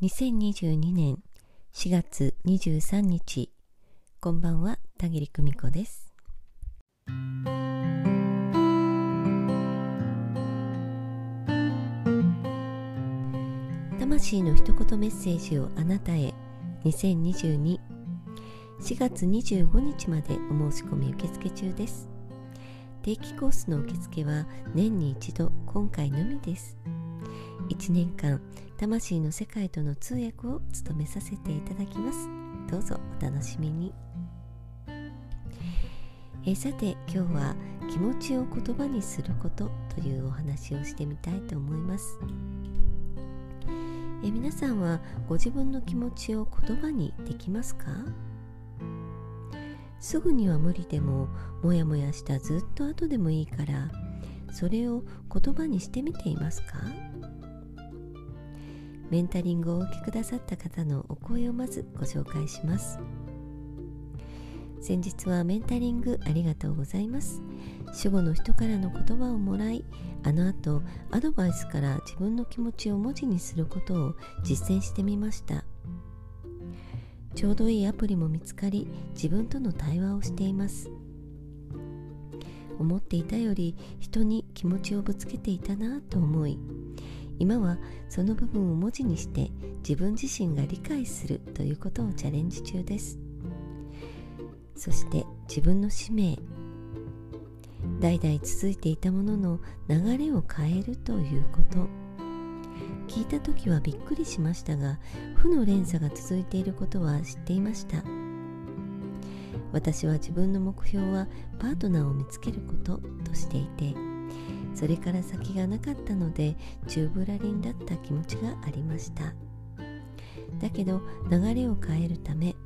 2022年4月23日こんばんは田切久美子です。魂の一言メッセージをあなたへ。2022 4月25日までお申し込み受付中です。定期コースの受付は年に一度今回のみです。1年間魂の世界との通訳を務めさせていただきます。どうぞお楽しみに。えさて今日は気持ちを言葉にすることというお話をしてみたいと思います。え皆さんはご自分の気持ちを言葉にできますか？すぐには無理でももやもやしたずっと後でもいいからそれを言葉にしてみていますか？メンタリングをお受けくださった方のお声をまずご紹介します。先日はメンタリングありがとうございます。主語の人からの言葉をもらいあの後アドバイスから自分の気持ちを文字にすることを実践してみました。ちょうどいいアプリも見つかり自分との対話をしています。思っていたより人に気持ちをぶつけていたなと思い今はその部分を文字にして自分自身が理解するということをチャレンジ中です。そして自分の使命代々続いていたものの流れを変えるということ。聞いた時はびっくりしましたが負の連鎖が続いていることは知っていました。私は自分の目標はパートナーを見つけることとしていてそれから先がなかったので宙ぶらりんだった気持ちがありました。だけど流れを変えるため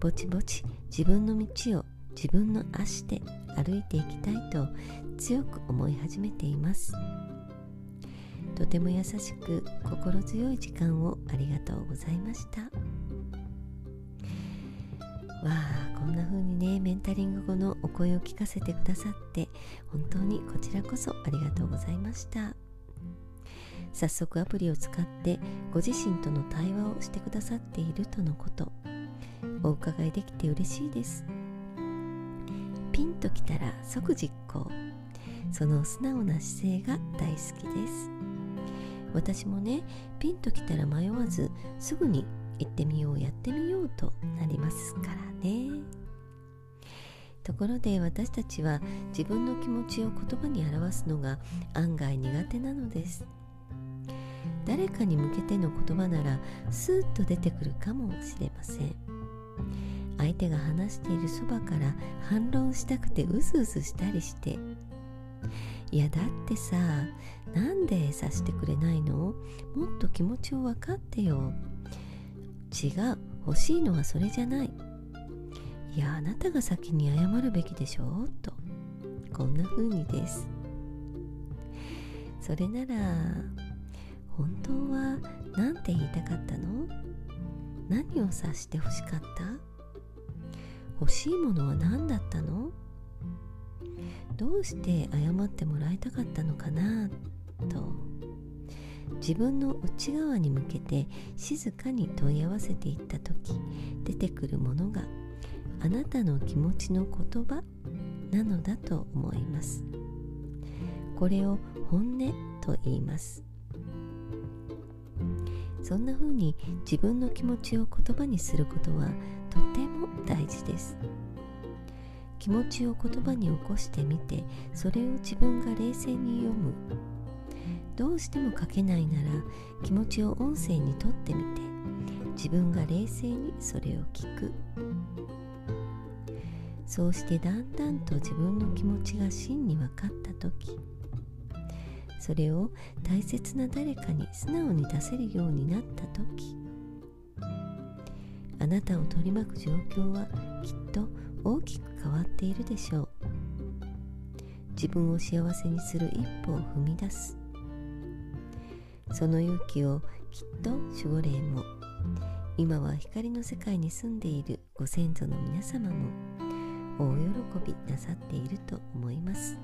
ぼちぼち自分の道を自分の足で歩いていきたいと強く思い始めています。とても優しく心強い時間をありがとうございました。わあんな風にねメンタリング後のお声を聞かせてくださって本当にこちらこそありがとうございました。早速アプリを使ってご自身との対話をしてくださっているとのこと。お伺いできて嬉しいです。ピンときたら即実行。その素直な姿勢が大好きです。私もねピンときたら迷わずすぐに行ってみようやってみようとなりますからね。ところで私たちは自分の気持ちを言葉に表すのが案外苦手なのです。誰かに向けての言葉ならスーッと出てくるかもしれません。相手が話しているそばから反論したくてうずうずしたりして。いやだってさなんで察してくれないの？もっと気持ちを分かってよ。違う。欲しいのはそれじゃない。いやあなたが先に謝るべきでしょ？と。こんな風にです。それなら本当は何て言いたかったの？何を察して欲しかった？欲しいものは何だったの？どうして謝ってもらいたかったのかな？と。自分の内側に向けて静かに問い合わせていった時出てくるものがあなたの気持ちの言葉なのだと思います。これを本音と言います。そんな風に自分の気持ちを言葉にすることはとても大事です。気持ちを言葉に起こしてみてそれを自分が冷静に読む。どうしても書けないなら気持ちを音声にとってみて自分が冷静にそれを聞く。そうしてだんだんと自分の気持ちが真に分かった時それを大切な誰かに素直に出せるようになった時あなたを取り巻く状況はきっと大きく変わっているでしょう。自分を幸せにする一歩を踏み出す。その勇気をきっと守護霊も今は光の世界に住んでいるご先祖の皆様も大喜びなさっていると思います。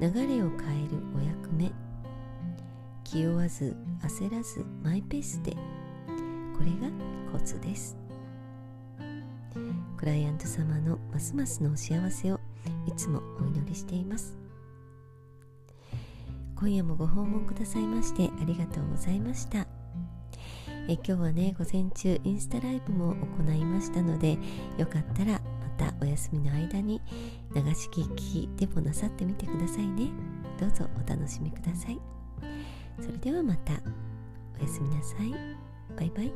流れを変えるお役目。気負わず焦らずマイペースで。これがコツです。クライアント様のますますのお幸せをいつもお祈りしています。今夜もご訪問くださいましてありがとうございました。え今日はね午前中インスタライブも行いましたのでよかったらまたお休みの間に流し聞きでもなさってみてくださいね。どうぞお楽しみください。それではまたおやすみなさい。バイバイ。